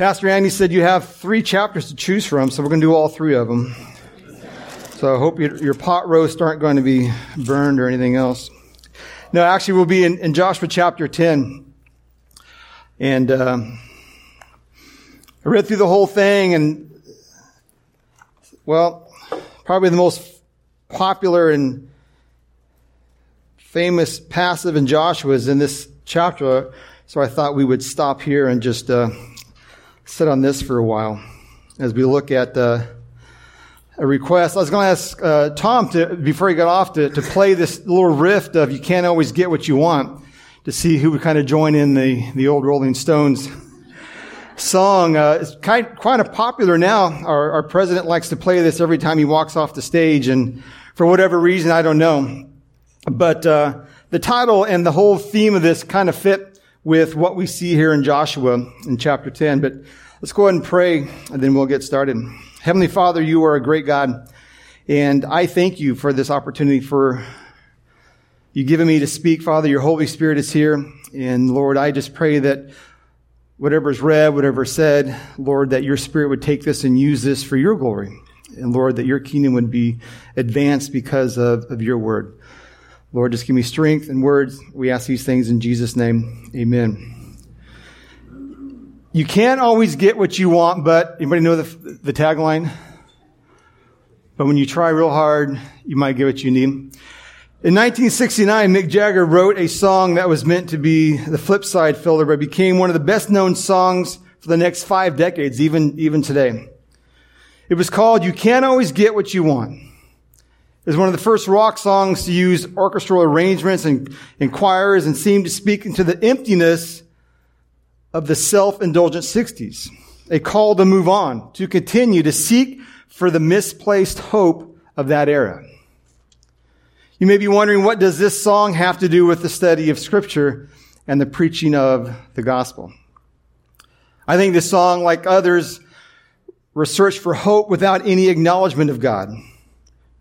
Pastor Andy said you have three chapters to choose from, so we're going to do all three of them. So I hope your, your pot roasts aren't going to be burned or anything else. No, actually, we'll be in, in Joshua chapter 10. And um, I read through the whole thing, and, well, probably the most popular and famous passive in Joshua is in this chapter. So I thought we would stop here and just uh, sit on this for a while as we look at uh, a request. I was going to ask uh, Tom to, before he got off to, to play this little riff of "You Can't Always Get What You Want" to see who would kind of join in the the old Rolling Stones song. Uh, it's quite quite a popular now. Our, our president likes to play this every time he walks off the stage, and for whatever reason, I don't know. But uh, the title and the whole theme of this kind of fit with what we see here in Joshua in chapter 10. But let's go ahead and pray, and then we'll get started. Heavenly Father, you are a great God, and I thank you for this opportunity for you giving me to speak. Father, your Holy Spirit is here, and Lord, I just pray that whatever is read, whatever is said, Lord, that your Spirit would take this and use this for your glory. And Lord, that your kingdom would be advanced because of, of your word. Lord, just give me strength and words. We ask these things in Jesus' name. Amen. You can't always get what you want, but anybody know the, the tagline? But when you try real hard, you might get what you need. In 1969, Mick Jagger wrote a song that was meant to be the flip side filler, but became one of the best known songs for the next five decades, even, even today. It was called You Can't Always Get What You Want is one of the first rock songs to use orchestral arrangements and, and choirs and seemed to speak into the emptiness of the self-indulgent 60s. A call to move on, to continue to seek for the misplaced hope of that era. You may be wondering, what does this song have to do with the study of scripture and the preaching of the gospel? I think this song, like others, research for hope without any acknowledgement of God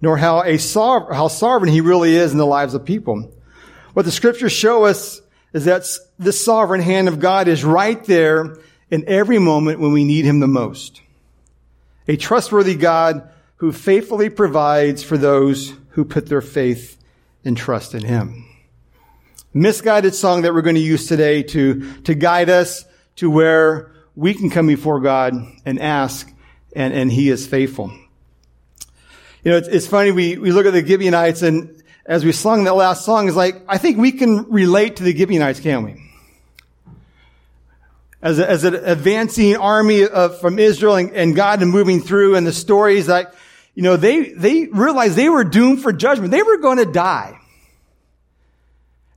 nor how a how sovereign he really is in the lives of people. What the scriptures show us is that this sovereign hand of God is right there in every moment when we need him the most. A trustworthy God who faithfully provides for those who put their faith and trust in him. Misguided song that we're going to use today to, to guide us to where we can come before God and ask, and, and he is faithful. You know, it's, it's funny, we, we look at the Gibeonites and as we sung that last song, is like, I think we can relate to the Gibeonites, can't we? As, a, as an advancing army of, from Israel and, and God and moving through and the stories that, you know, they, they realized they were doomed for judgment. They were going to die.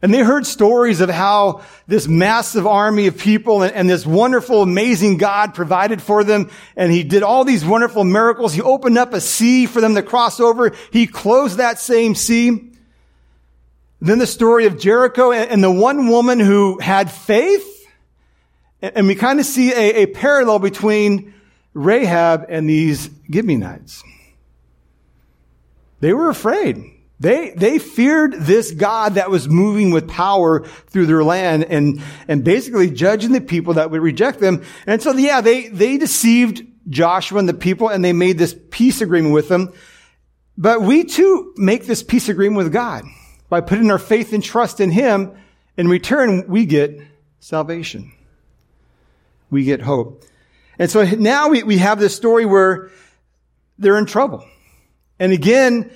And they heard stories of how this massive army of people and, and, this wonderful, amazing God provided for them. And he did all these wonderful miracles. He opened up a sea for them to cross over. He closed that same sea. Then the story of Jericho and, and the one woman who had faith. And, and we kind of see a, a parallel between Rahab and these Gibeonites. They were afraid. They, they feared this God that was moving with power through their land and, and basically judging the people that would reject them. And so, yeah, they, they deceived Joshua and the people and they made this peace agreement with them. But we too make this peace agreement with God by putting our faith and trust in Him. In return, we get salvation. We get hope. And so now we, we have this story where they're in trouble. And again,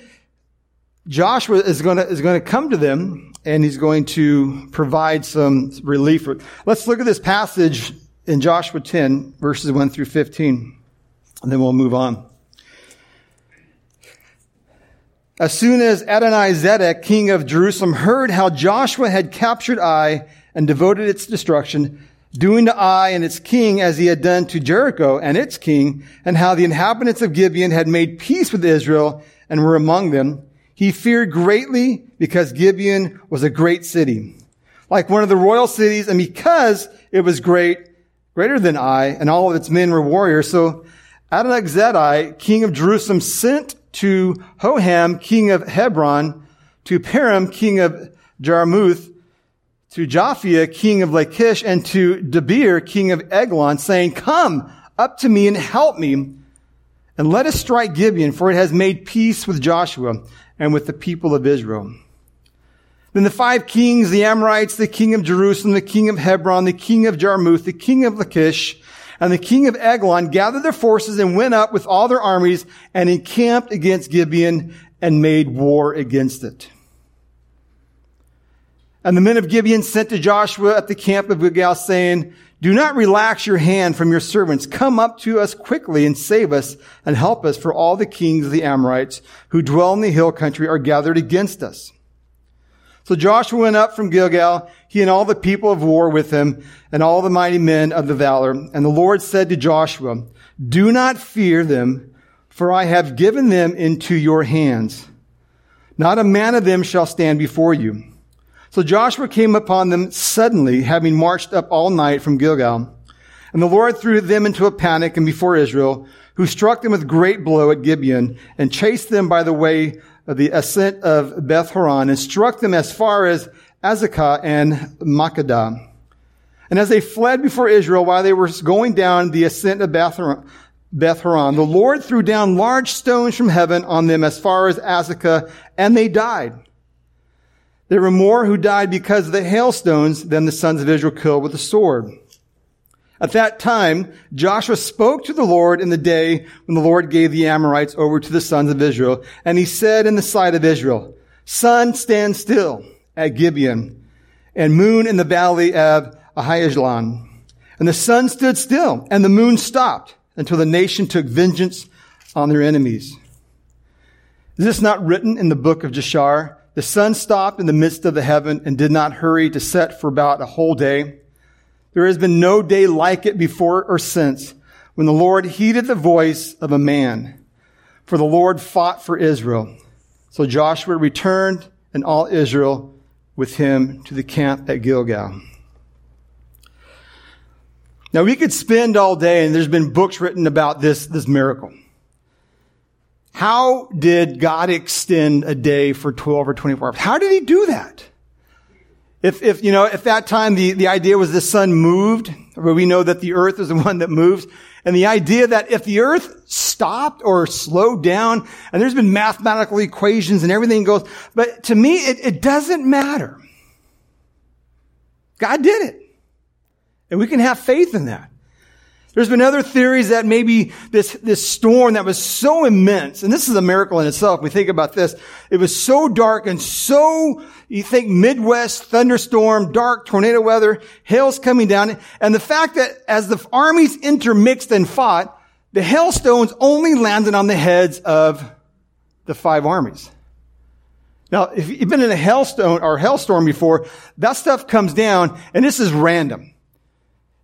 Joshua is going to, is going to come to them and he's going to provide some relief. Let's look at this passage in Joshua 10, verses 1 through 15, and then we'll move on. As soon as Adonizedek, king of Jerusalem, heard how Joshua had captured Ai and devoted its destruction, doing to Ai and its king as he had done to Jericho and its king, and how the inhabitants of Gibeon had made peace with Israel and were among them, he feared greatly because Gibeon was a great city, like one of the royal cities, and because it was great, greater than Ai, and all of its men were warriors. So Adonizedek, king of Jerusalem, sent to Hoham, king of Hebron, to Piram, king of Jarmuth, to Japhia, king of Lachish, and to Debir, king of Eglon, saying, Come up to me and help me, and let us strike Gibeon, for it has made peace with Joshua and with the people of Israel. Then the five kings, the Amorites, the king of Jerusalem, the king of Hebron, the king of Jarmuth, the king of Lachish, and the king of Eglon gathered their forces and went up with all their armies and encamped against Gibeon and made war against it. And the men of Gibeon sent to Joshua at the camp of Gilgal saying, do not relax your hand from your servants. Come up to us quickly and save us and help us for all the kings of the Amorites who dwell in the hill country are gathered against us. So Joshua went up from Gilgal, he and all the people of war with him and all the mighty men of the valor. And the Lord said to Joshua, do not fear them, for I have given them into your hands. Not a man of them shall stand before you. So Joshua came upon them suddenly, having marched up all night from Gilgal. And the Lord threw them into a panic and before Israel, who struck them with great blow at Gibeon and chased them by the way of the ascent of Beth Horon and struck them as far as Azekah and Makkedah. And as they fled before Israel while they were going down the ascent of Beth Horon, the Lord threw down large stones from heaven on them as far as Azekah, and they died. There were more who died because of the hailstones than the sons of Israel killed with the sword. At that time, Joshua spoke to the Lord in the day when the Lord gave the Amorites over to the sons of Israel. And he said in the sight of Israel, Sun, stand still at Gibeon and moon in the valley of Aijalon. And the sun stood still and the moon stopped until the nation took vengeance on their enemies. Is this not written in the book of Jashar? The sun stopped in the midst of the heaven and did not hurry to set for about a whole day. There has been no day like it before or since when the Lord heeded the voice of a man. For the Lord fought for Israel. So Joshua returned and all Israel with him to the camp at Gilgal. Now we could spend all day and there's been books written about this, this miracle. How did God extend a day for 12 or 24 hours? How did he do that? If, if, you know, if that time the, the idea was the sun moved, where we know that the earth is the one that moves, and the idea that if the earth stopped or slowed down, and there's been mathematical equations and everything goes, but to me, it, it doesn't matter. God did it. And we can have faith in that. There's been other theories that maybe this, this storm that was so immense, and this is a miracle in itself. We think about this. It was so dark and so, you think Midwest thunderstorm, dark tornado weather, hail's coming down, and the fact that as the armies intermixed and fought, the hailstones only landed on the heads of the five armies. Now, if you've been in a hailstone or hailstorm before, that stuff comes down, and this is random.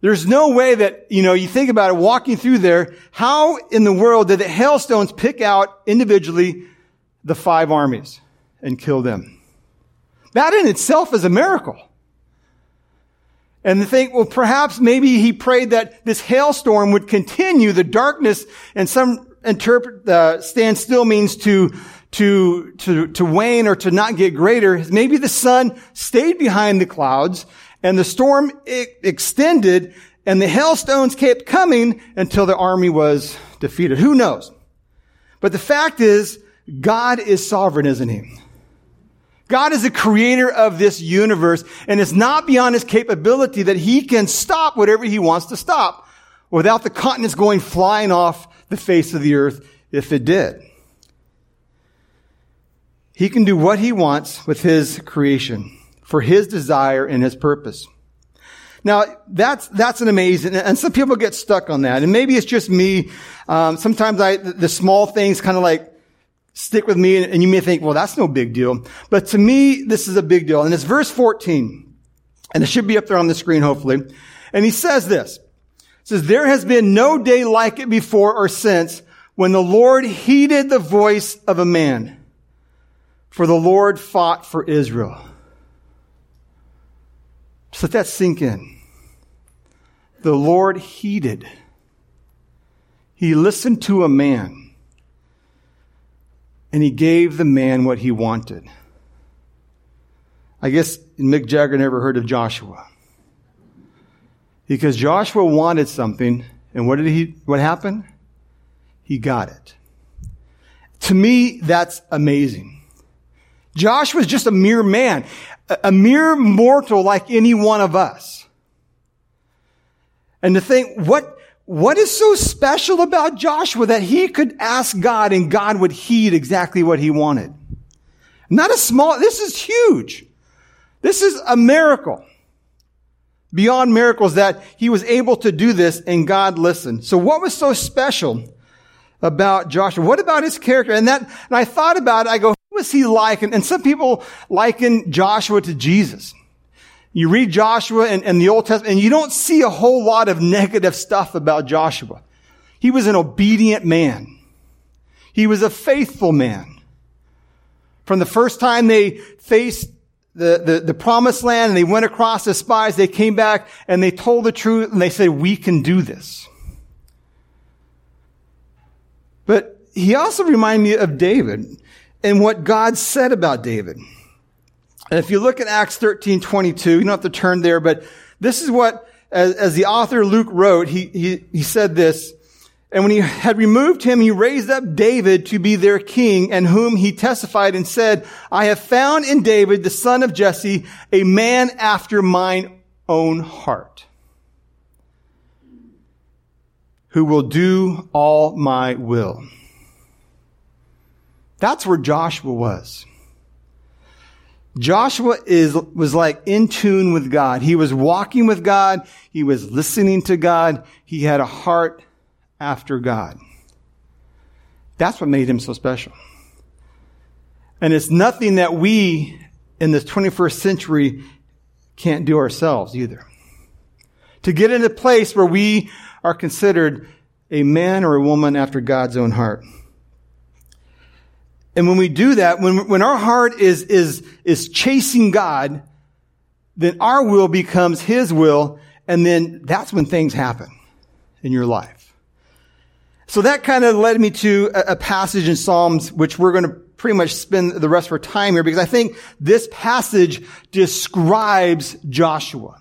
There's no way that, you know, you think about it walking through there, how in the world did the hailstones pick out individually the five armies and kill them? That in itself is a miracle. And think, well, perhaps maybe he prayed that this hailstorm would continue the darkness and some interpret, uh, stand still means to, to, to, to wane or to not get greater. Maybe the sun stayed behind the clouds and the storm extended and the hailstones kept coming until the army was defeated. Who knows? But the fact is, God is sovereign, isn't he? God is the creator of this universe, and it's not beyond his capability that he can stop whatever he wants to stop without the continents going flying off the face of the earth if it did. He can do what he wants with his creation for his desire and his purpose. Now, that's, that's an amazing, and some people get stuck on that. And maybe it's just me. Um, sometimes I, the small things kind of like stick with me, and you may think, well, that's no big deal. But to me, this is a big deal. And it's verse 14. And it should be up there on the screen, hopefully. And he says this. Says, there has been no day like it before or since when the Lord heeded the voice of a man. For the Lord fought for Israel. Just let that sink in. The Lord heeded. He listened to a man and he gave the man what he wanted. I guess Mick Jagger never heard of Joshua. Because Joshua wanted something, and what did he, what happened? He got it. To me, that's amazing. Joshua was just a mere man, a mere mortal like any one of us. And to think, what, what is so special about Joshua that he could ask God and God would heed exactly what he wanted? Not a small, this is huge. This is a miracle. Beyond miracles that he was able to do this and God listened. So what was so special about Joshua? What about his character? And that, and I thought about it, I go, was he like? And, some people liken Joshua to Jesus. You read Joshua and, the Old Testament and you don't see a whole lot of negative stuff about Joshua. He was an obedient man. He was a faithful man. From the first time they faced the, the, the promised land and they went across as spies, they came back and they told the truth and they said, we can do this. But he also reminded me of David and what God said about David. And if you look at Acts 13, 22, you don't have to turn there, but this is what, as, as the author Luke wrote, he, he, he said this, and when he had removed him, he raised up David to be their king, and whom he testified and said, I have found in David, the son of Jesse, a man after mine own heart, who will do all my will. That's where Joshua was. Joshua is, was like in tune with God. He was walking with God. He was listening to God. He had a heart after God. That's what made him so special. And it's nothing that we in this 21st century can't do ourselves either. To get in a place where we are considered a man or a woman after God's own heart. And when we do that, when, when our heart is, is, is chasing God, then our will becomes His will, and then that's when things happen in your life. So that kind of led me to a, a passage in Psalms, which we're going to pretty much spend the rest of our time here because I think this passage describes Joshua.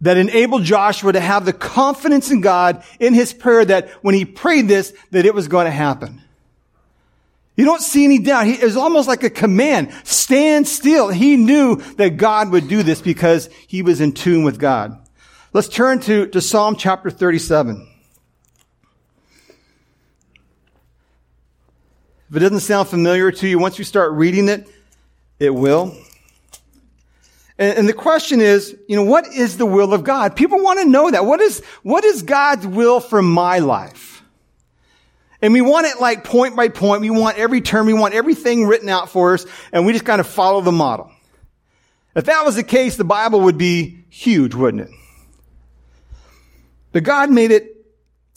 That enabled Joshua to have the confidence in God in his prayer that when he prayed this, that it was going to happen. You don't see any doubt. He, it was almost like a command. Stand still. He knew that God would do this because he was in tune with God. Let's turn to, to Psalm chapter 37. If it doesn't sound familiar to you, once you start reading it, it will. And, and, the question is, you know, what is the will of God? People want to know that. What is, what is God's will for my life? And we want it like point by point. We want every term. We want everything written out for us. And we just kind of follow the model. If that was the case, the Bible would be huge, wouldn't it? But God made it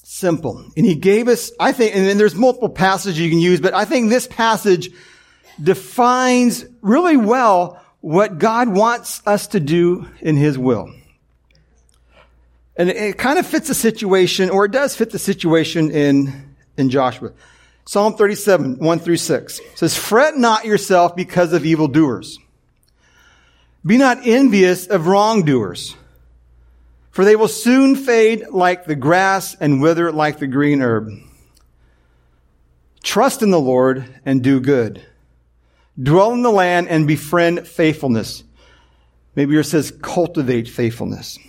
simple. And he gave us, I think, and then there's multiple passages you can use, but I think this passage defines really well what God wants us to do in his will. And it, kind of fits the situation, or it does fit the situation in, in Joshua. Psalm 37, 1 through 6 says, Fret not yourself because of evildoers. Be not envious of wrongdoers for they will soon fade like the grass and wither like the green herb. Trust in the Lord and do good. Dwell in the land and befriend faithfulness. Maybe yours says cultivate faithfulness.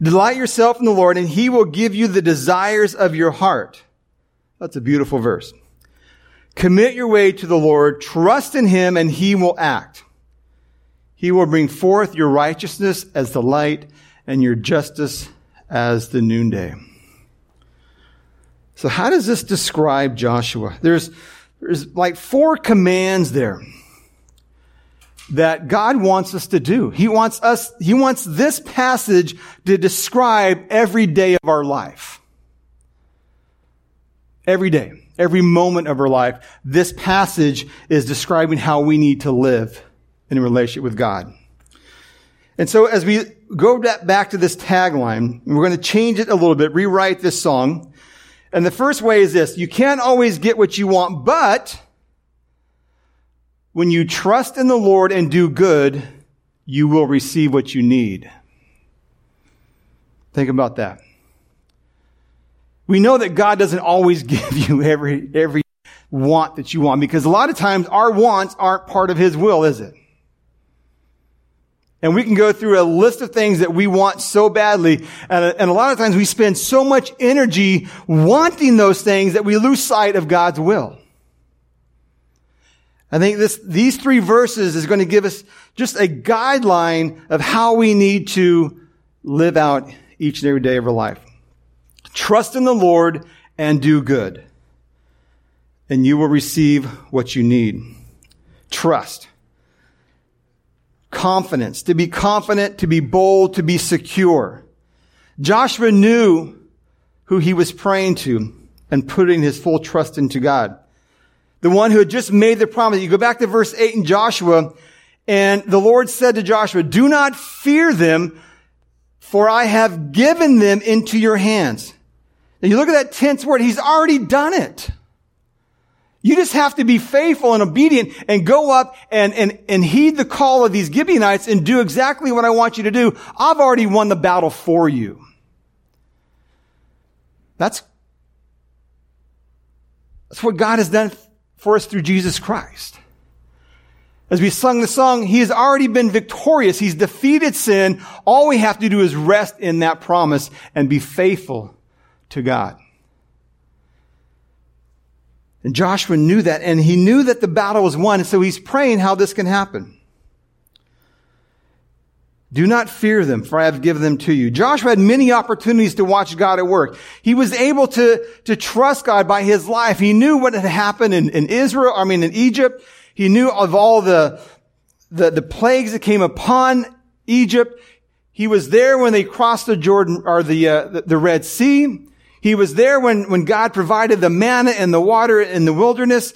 Delight yourself in the Lord and he will give you the desires of your heart. That's a beautiful verse. Commit your way to the Lord, trust in him and he will act. He will bring forth your righteousness as the light and your justice as the noonday. So how does this describe Joshua? There's, there's like four commands there that God wants us to do. He wants us, He wants this passage to describe every day of our life. Every day, every moment of our life, this passage is describing how we need to live in a relationship with God. And so as we go back to this tagline, we're going to change it a little bit, rewrite this song. And the first way is this. You can't always get what you want, but when you trust in the Lord and do good, you will receive what you need. Think about that. We know that God doesn't always give you every, every want that you want because a lot of times our wants aren't part of His will, is it? And we can go through a list of things that we want so badly. And, and a lot of times we spend so much energy wanting those things that we lose sight of God's will. I think this, these three verses is going to give us just a guideline of how we need to live out each and every day of our life. Trust in the Lord and do good, and you will receive what you need. Trust. Confidence. To be confident, to be bold, to be secure. Joshua knew who he was praying to and putting his full trust into God. The one who had just made the promise. You go back to verse 8 in Joshua, and the Lord said to Joshua, do not fear them, for I have given them into your hands. You look at that tense word, he's already done it. You just have to be faithful and obedient and go up and, and, and heed the call of these Gibeonites and do exactly what I want you to do. I've already won the battle for you. That's, that's what God has done for us through Jesus Christ. As we sung the song, He has already been victorious. He's defeated sin. All we have to do is rest in that promise and be faithful to God. And Joshua knew that, and he knew that the battle was won, and so he's praying how this can happen. Do not fear them, for I have given them to you. Joshua had many opportunities to watch God at work. He was able to, to trust God by his life. He knew what had happened in, in Israel, I mean in Egypt. He knew of all the, the, the plagues that came upon Egypt. He was there when they crossed the Jordan, or the, uh, the, the Red Sea. He was there when, when God provided the manna and the water in the wilderness.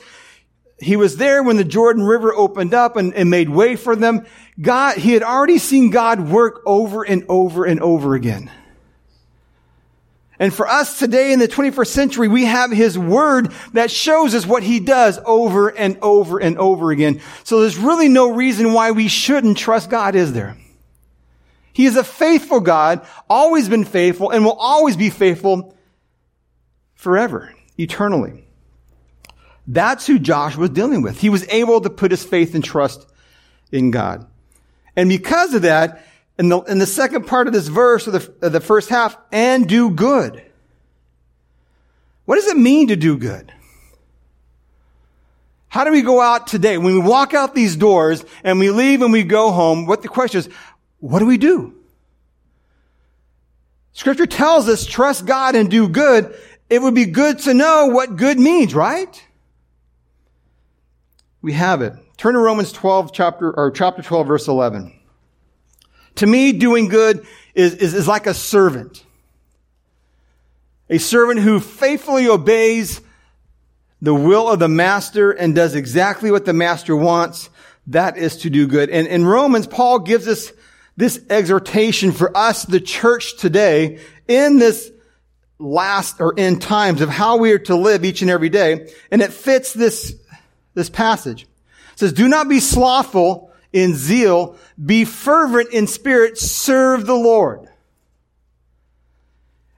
He was there when the Jordan River opened up and, and made way for them. God, he had already seen God work over and over and over again. And for us today in the 21st century, we have His Word that shows us what He does over and over and over again. So there's really no reason why we shouldn't trust God, is there? He is a faithful God, always been faithful, and will always be faithful forever, eternally. That's who Joshua was dealing with. He was able to put his faith and trust in God. And because of that, in the, in the second part of this verse, or the, of the first half, and do good. What does it mean to do good? How do we go out today? When we walk out these doors and we leave and we go home, what the question is, what do we do? Scripture tells us trust God and do good it would be good to know what good means, right? We have it. Turn to Romans 12, chapter, or chapter 12, verse 11. To me, doing good is, is, is like a servant. A servant who faithfully obeys the will of the master and does exactly what the master wants. That is to do good. And in Romans, Paul gives us this exhortation for us, the church today, in this last or end times of how we are to live each and every day. And it fits this, this passage. It says, do not be slothful in zeal, be fervent in spirit, serve the Lord.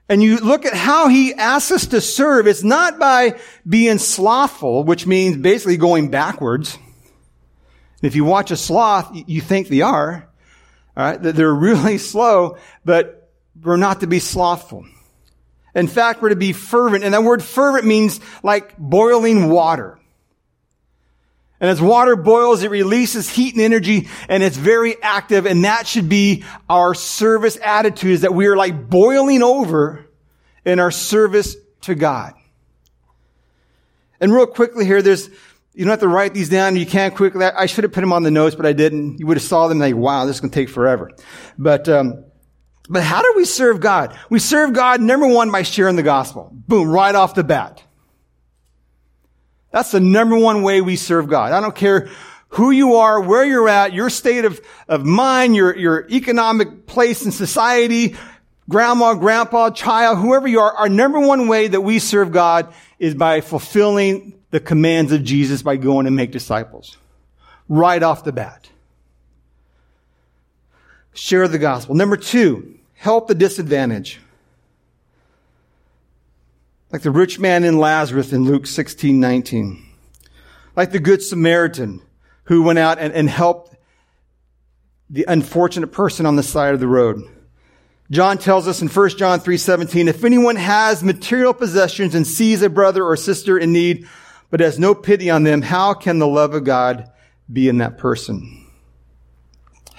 And you look at how he asks us to serve. It's not by being slothful, which means basically going backwards. If you watch a sloth, you think they are. All right, that they're really slow, but we're not to be slothful. In fact, we're to be fervent. And that word fervent means like boiling water. And as water boils, it releases heat and energy and it's very active. And that should be our service attitude is that we are like boiling over in our service to God. And real quickly here, there's, you don't have to write these down. You can't quickly. I should have put them on the notes, but I didn't. You would have saw them like, wow, this is going to take forever. But, um, but how do we serve God? We serve God, number one, by sharing the gospel. Boom, right off the bat. That's the number one way we serve God. I don't care who you are, where you're at, your state of, of mind, your, your economic place in society, grandma, grandpa, child, whoever you are, our number one way that we serve God is by fulfilling the commands of Jesus by going and make disciples. right off the bat. Share the gospel. Number two, help the disadvantaged. Like the rich man in Lazarus in Luke 16, 19. Like the good Samaritan who went out and, and helped the unfortunate person on the side of the road. John tells us in 1 John 3:17, if anyone has material possessions and sees a brother or sister in need, but has no pity on them, how can the love of God be in that person?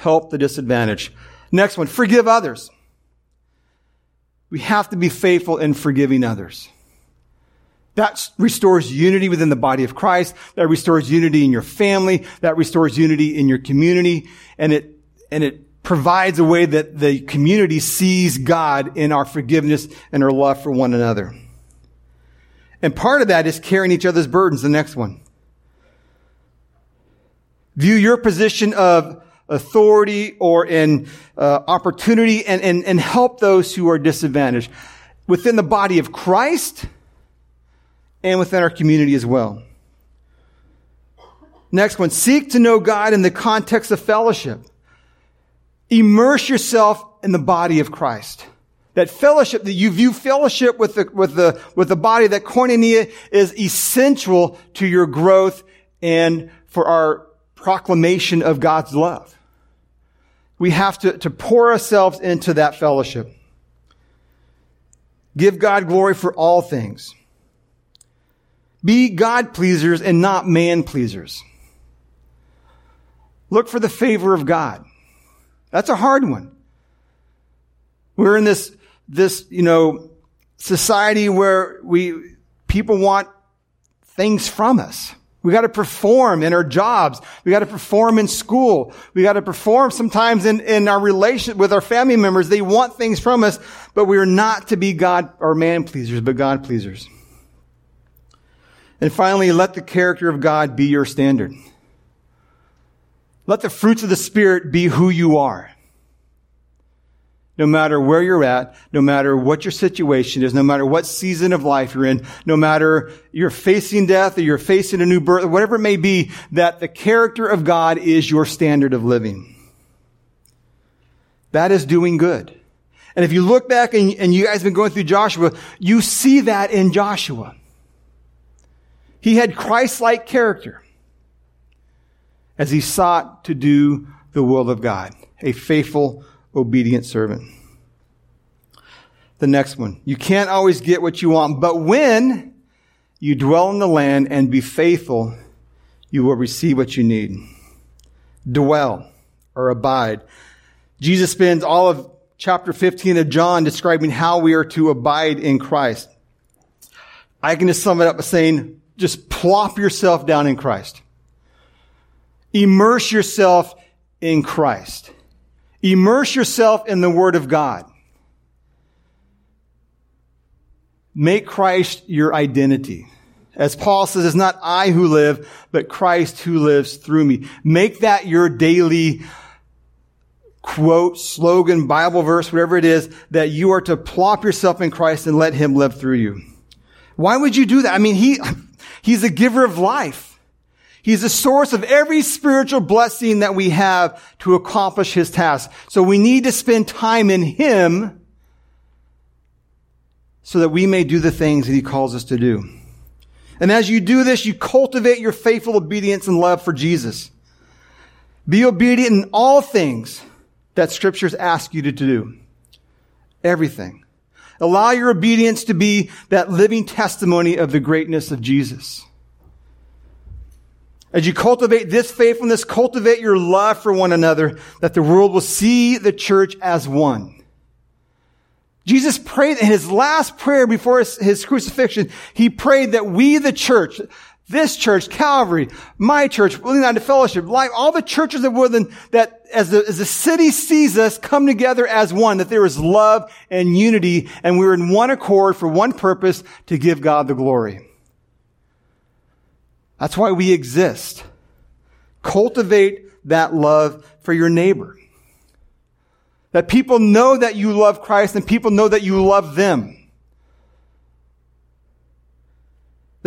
Help the disadvantaged. Next one, forgive others. We have to be faithful in forgiving others. That restores unity within the body of Christ. That restores unity in your family. That restores unity in your community. And it, and it provides a way that the community sees God in our forgiveness and our love for one another. And part of that is carrying each other's burdens. The next one. View your position of authority or in uh, opportunity and, and, and help those who are disadvantaged within the body of Christ and within our community as well. Next one, seek to know God in the context of fellowship. Immerse yourself in the body of Christ. That fellowship, that you view fellowship with the, with the, with the body, that koinonia is essential to your growth and for our proclamation of God's love. We have to, to pour ourselves into that fellowship. Give God glory for all things. Be God pleasers and not man pleasers. Look for the favor of God. That's a hard one. We're in this, this, you know, society where we, people want things from us. We got to perform in our jobs. We got to perform in school. We got to perform sometimes in, in our relation with our family members. They want things from us, but we are not to be God or man pleasers, but God pleasers. And finally, let the character of God be your standard. Let the fruits of the Spirit be who you are. No matter where you're at, no matter what your situation is, no matter what season of life you're in, no matter you're facing death or you're facing a new birth, whatever it may be, that the character of God is your standard of living. That is doing good. And if you look back and, and you guys have been going through Joshua, you see that in Joshua. He had Christ-like character as he sought to do the will of God, a faithful, obedient servant. The next one. You can't always get what you want, but when you dwell in the land and be faithful, you will receive what you need. Dwell or abide. Jesus spends all of chapter 15 of John describing how we are to abide in Christ. I can just sum it up by saying, just plop yourself down in Christ. Immerse yourself in Christ. Immerse yourself in the Word of God. Make Christ your identity. As Paul says, it's not I who live, but Christ who lives through me. Make that your daily quote, slogan, Bible verse, whatever it is, that you are to plop yourself in Christ and let Him live through you. Why would you do that? I mean, He, He's a giver of life. He's the source of every spiritual blessing that we have to accomplish His task. So we need to spend time in Him so that we may do the things that He calls us to do. And as you do this, you cultivate your faithful obedience and love for Jesus. Be obedient in all things that scriptures ask you to do. Everything. Allow your obedience to be that living testimony of the greatness of Jesus. As you cultivate this faithfulness, cultivate your love for one another, that the world will see the church as one. Jesus prayed in his last prayer before his, his, crucifixion, he prayed that we, the church, this church, Calvary, my church, Willing United Fellowship, Life, all the churches of Woodland, that as the, as the city sees us come together as one, that there is love and unity, and we're in one accord for one purpose, to give God the glory. That's why we exist. Cultivate that love for your neighbor. That people know that you love Christ and people know that you love them.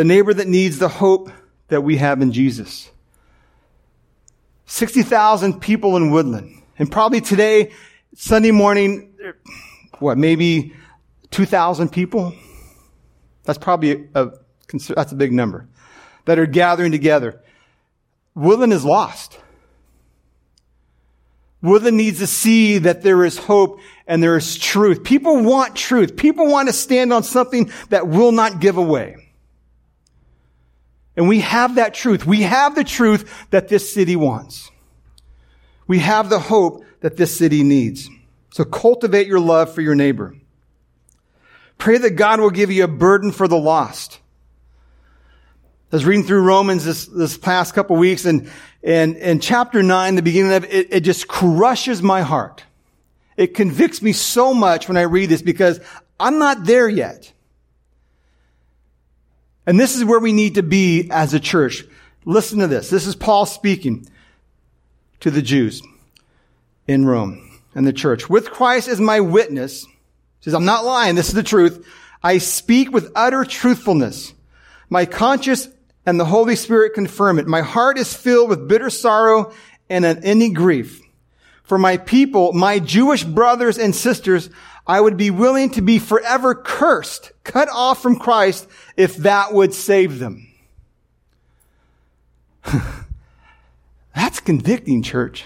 the neighbor that needs the hope that we have in Jesus. 60,000 people in Woodland. And probably today, Sunday morning, what, maybe 2,000 people? That's probably a, that's a big number that are gathering together. Woodland is lost. Woodland needs to see that there is hope and there is truth. People want truth. People want to stand on something that will not give away. And we have that truth. We have the truth that this city wants. We have the hope that this city needs. So cultivate your love for your neighbor. Pray that God will give you a burden for the lost. I was reading through Romans this, this past couple weeks and, and, and chapter nine, the beginning of it, it just crushes my heart. It convicts me so much when I read this because I'm not there yet. And this is where we need to be as a church. Listen to this. This is Paul speaking to the Jews in Rome and the church. With Christ as my witness, says, I'm not lying. This is the truth. I speak with utter truthfulness. My conscience and the Holy Spirit confirm it. My heart is filled with bitter sorrow and unending grief. For my people, my Jewish brothers and sisters, I would be willing to be forever cursed, cut off from Christ, if that would save them. That's convicting, church.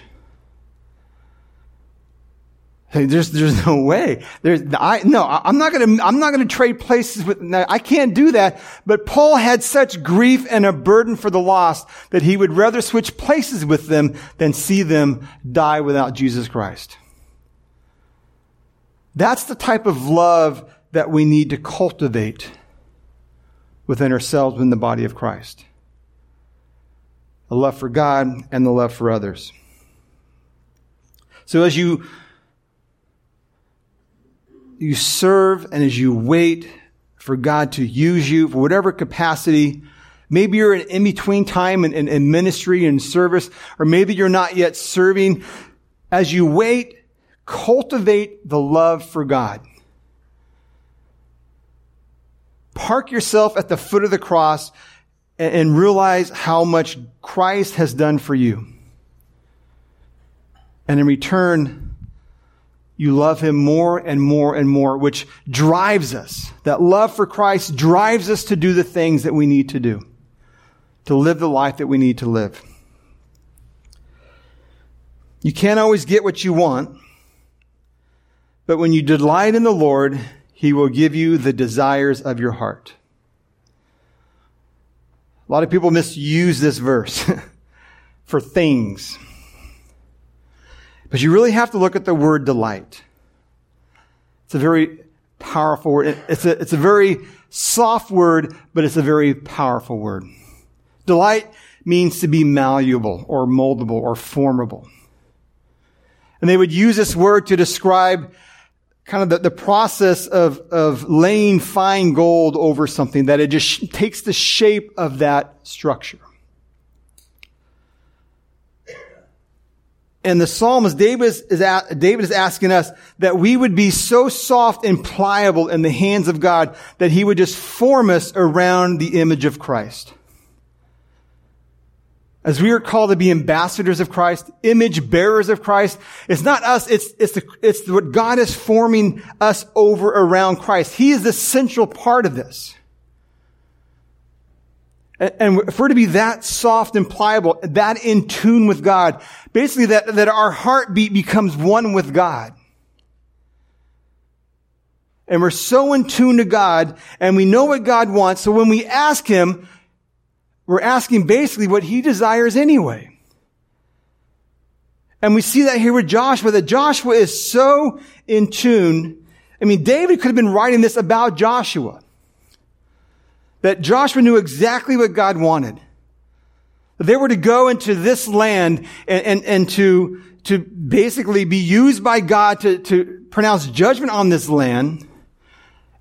There's, there's no way. There's, I, no, I'm not gonna, I'm not gonna trade places with, I can't do that. But Paul had such grief and a burden for the lost that he would rather switch places with them than see them die without Jesus Christ. That's the type of love that we need to cultivate within ourselves in the body of Christ. The love for God and the love for others. So as you you serve and as you wait for God to use you for whatever capacity, maybe you're in in-between time in, in, in ministry and service, or maybe you're not yet serving. As you wait, Cultivate the love for God. Park yourself at the foot of the cross and realize how much Christ has done for you. And in return, you love him more and more and more, which drives us. That love for Christ drives us to do the things that we need to do, to live the life that we need to live. You can't always get what you want. But when you delight in the Lord, he will give you the desires of your heart. A lot of people misuse this verse for things. But you really have to look at the word delight. It's a very powerful word. It's a, it's a very soft word, but it's a very powerful word. Delight means to be malleable or moldable or formable. And they would use this word to describe kind of the, the process of, of laying fine gold over something, that it just sh- takes the shape of that structure. And the psalmist, David is, David is asking us that we would be so soft and pliable in the hands of God that he would just form us around the image of Christ. As we are called to be ambassadors of Christ, image bearers of Christ, it's not us, it's, it's, the, it's what God is forming us over around Christ. He is the central part of this. And, if we're to be that soft and pliable, that in tune with God, basically that, that our heartbeat becomes one with God. And we're so in tune to God, and we know what God wants, so when we ask Him, we're asking basically what he desires anyway. And we see that here with Joshua, that Joshua is so in tune. I mean, David could have been writing this about Joshua. That Joshua knew exactly what God wanted. They were to go into this land and, and, and to, to basically be used by God to, to pronounce judgment on this land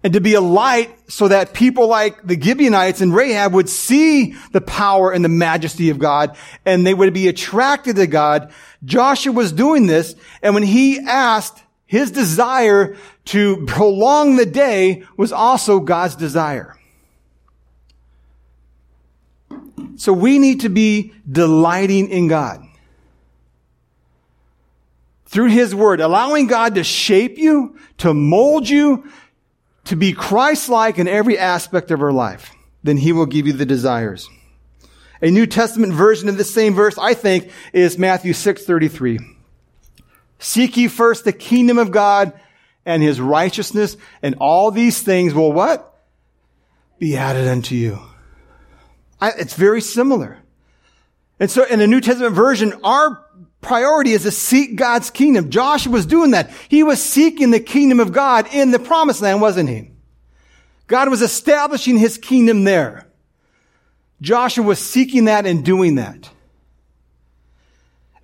and to be a light so that people like the Gibeonites and Rahab would see the power and the majesty of God and they would be attracted to God. Joshua was doing this and when he asked, his desire to prolong the day was also God's desire. So we need to be delighting in God. through His Word, allowing God to shape you, to mold you, to be Christ-like in every aspect of our life, then He will give you the desires. A New Testament version of the same verse, I think, is Matthew 6:33. Seek ye first the kingdom of God and his righteousness, and all these things will what? Be added unto you. I, it's very similar. And so in the New Testament version, our priority is to seek God's kingdom. Joshua was doing that. He was seeking the kingdom of God in the promised land, wasn't he? God was establishing his kingdom there. Joshua was seeking that and doing that.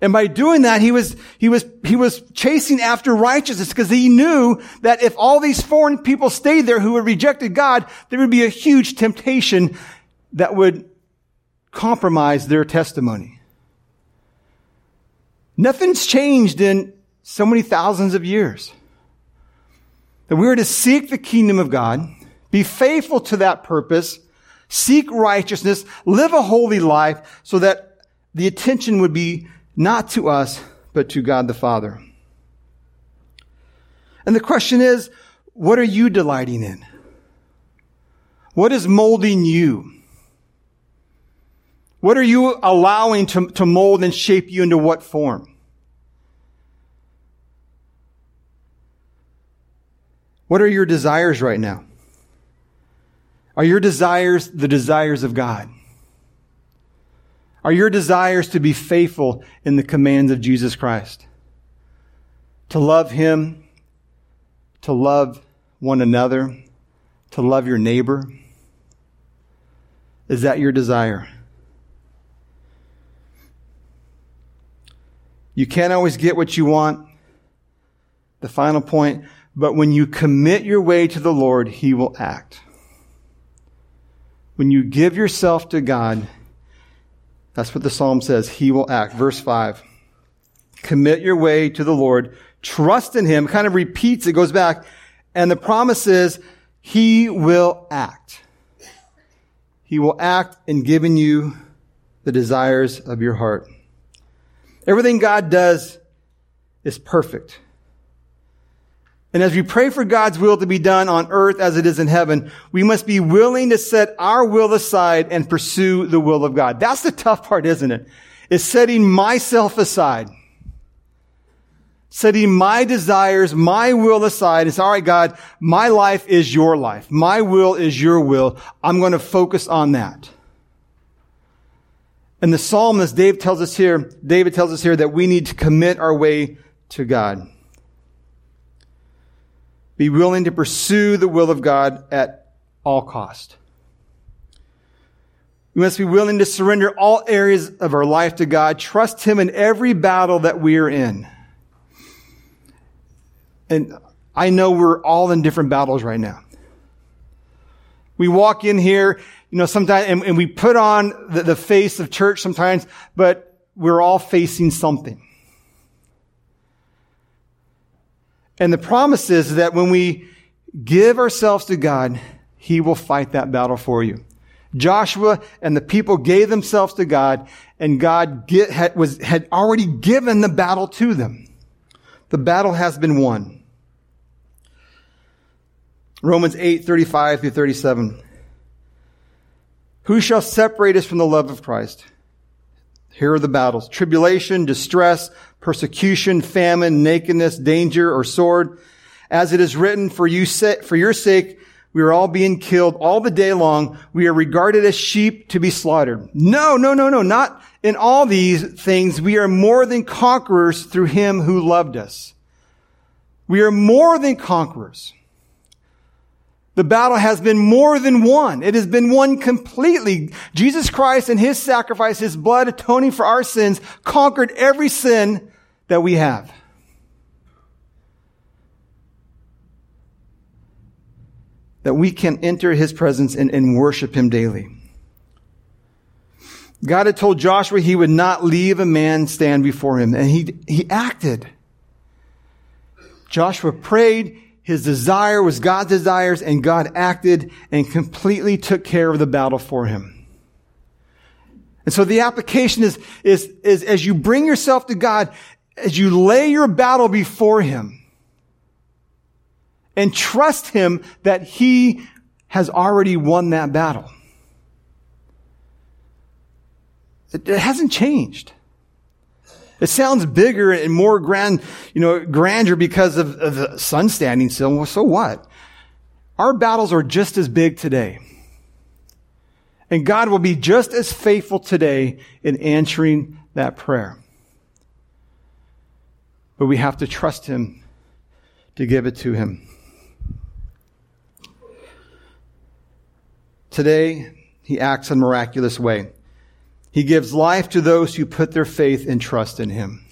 And by doing that, he was, he was, he was chasing after righteousness because he knew that if all these foreign people stayed there who had rejected God, there would be a huge temptation that would compromise their testimony. Nothing's changed in so many thousands of years. That we are to seek the kingdom of God, be faithful to that purpose, seek righteousness, live a holy life so that the attention would be not to us, but to God the Father. And the question is, what are you delighting in? What is molding you? What are you allowing to, to mold and shape you into what form? What are your desires right now? Are your desires the desires of God? Are your desires to be faithful in the commands of Jesus Christ? To love Him, to love one another, to love your neighbor? Is that your desire? You can't always get what you want. The final point, but when you commit your way to the Lord, He will act. When you give yourself to God, that's what the psalm says. He will act. Verse 5. Commit your way to the Lord. Trust in Him. Kind of repeats, it goes back. And the promise is, He will act. He will act in giving you the desires of your heart. Everything God does is perfect. And as we pray for God's will to be done on earth as it is in heaven, we must be willing to set our will aside and pursue the will of God. That's the tough part, isn't it? Is setting myself aside. Setting my desires, my will aside. It's all right, God, my life is your life. My will is your will. I'm going to focus on that. And the psalmist, Dave tells us here, David tells us here that we need to commit our way to God. Be willing to pursue the will of God at all cost. We must be willing to surrender all areas of our life to God, trust Him in every battle that we are in. And I know we're all in different battles right now. We walk in here, you know, sometimes, and, and we put on the, the face of church sometimes, but we're all facing something. And the promise is that when we give ourselves to God, He will fight that battle for you. Joshua and the people gave themselves to God, and God get, had, was, had already given the battle to them. The battle has been won. Romans 8, 35 through 37. Who shall separate us from the love of Christ? Here are the battles. Tribulation, distress, persecution, famine, nakedness, danger, or sword. As it is written, for you, for your sake, we are all being killed all the day long. We are regarded as sheep to be slaughtered. No, no, no, no, not in all these things. We are more than conquerors through him who loved us. We are more than conquerors. The battle has been more than won. It has been won completely. Jesus Christ and His sacrifice, His blood atoning for our sins, conquered every sin that we have. That we can enter His presence and, and worship Him daily. God had told Joshua he would not leave a man stand before him, and he, he acted. Joshua prayed, his desire was God's desires, and God acted and completely took care of the battle for him. And so the application is, is, is as you bring yourself to God, as you lay your battle before him and trust him that he has already won that battle. It, it hasn't changed. It sounds bigger and more grand, you know, grandeur because of, of the sun standing still. Well, so what? Our battles are just as big today. And God will be just as faithful today in answering that prayer. But we have to trust Him to give it to Him. Today, He acts in a miraculous way. He gives life to those who put their faith and trust in Him.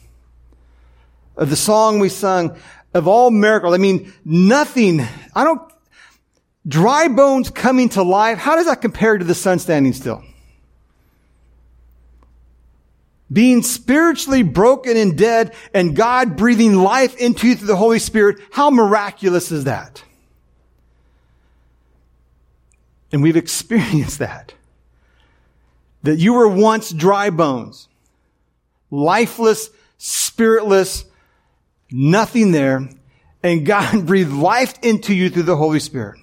Of the song we sung, of all miracles, I mean, nothing, I don't, dry bones coming to life, how does that compare to the sun standing still? Being spiritually broken and dead and God breathing life into you through the Holy Spirit, how miraculous is that? And we've experienced that that you were once dry bones, lifeless, spiritless, nothing there, and God breathed life into you through the Holy Spirit.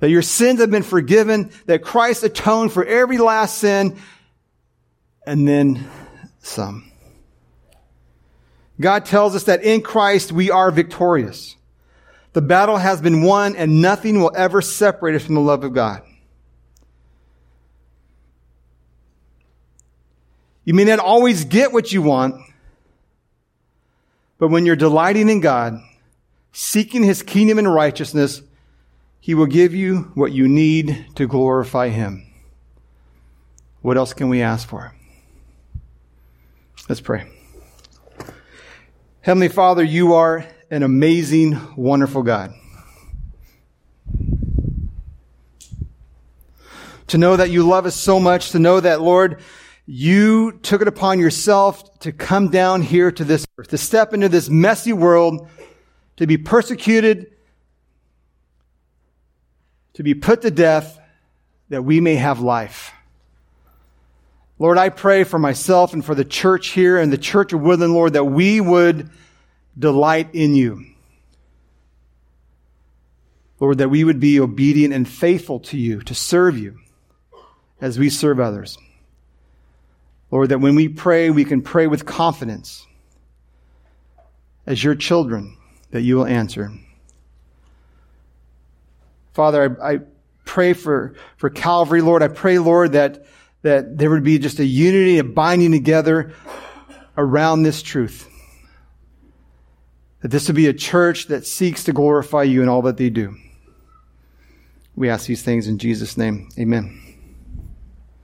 That your sins have been forgiven, that Christ atoned for every last sin, and then some. God tells us that in Christ we are victorious. The battle has been won and nothing will ever separate us from the love of God. You may not always get what you want, but when you're delighting in God, seeking His kingdom and righteousness, He will give you what you need to glorify Him. What else can we ask for? Let's pray. Heavenly Father, you are an amazing, wonderful God. To know that you love us so much, to know that, Lord, you took it upon yourself to come down here to this earth, to step into this messy world, to be persecuted, to be put to death, that we may have life. Lord, I pray for myself and for the church here and the church of Woodland, Lord, that we would delight in you. Lord, that we would be obedient and faithful to you, to serve you as we serve others. Lord, that when we pray, we can pray with confidence as your children, that you will answer. Father, I, I pray for, for Calvary, Lord. I pray, Lord, that, that there would be just a unity, a binding together around this truth. That this would be a church that seeks to glorify you in all that they do. We ask these things in Jesus' name. Amen.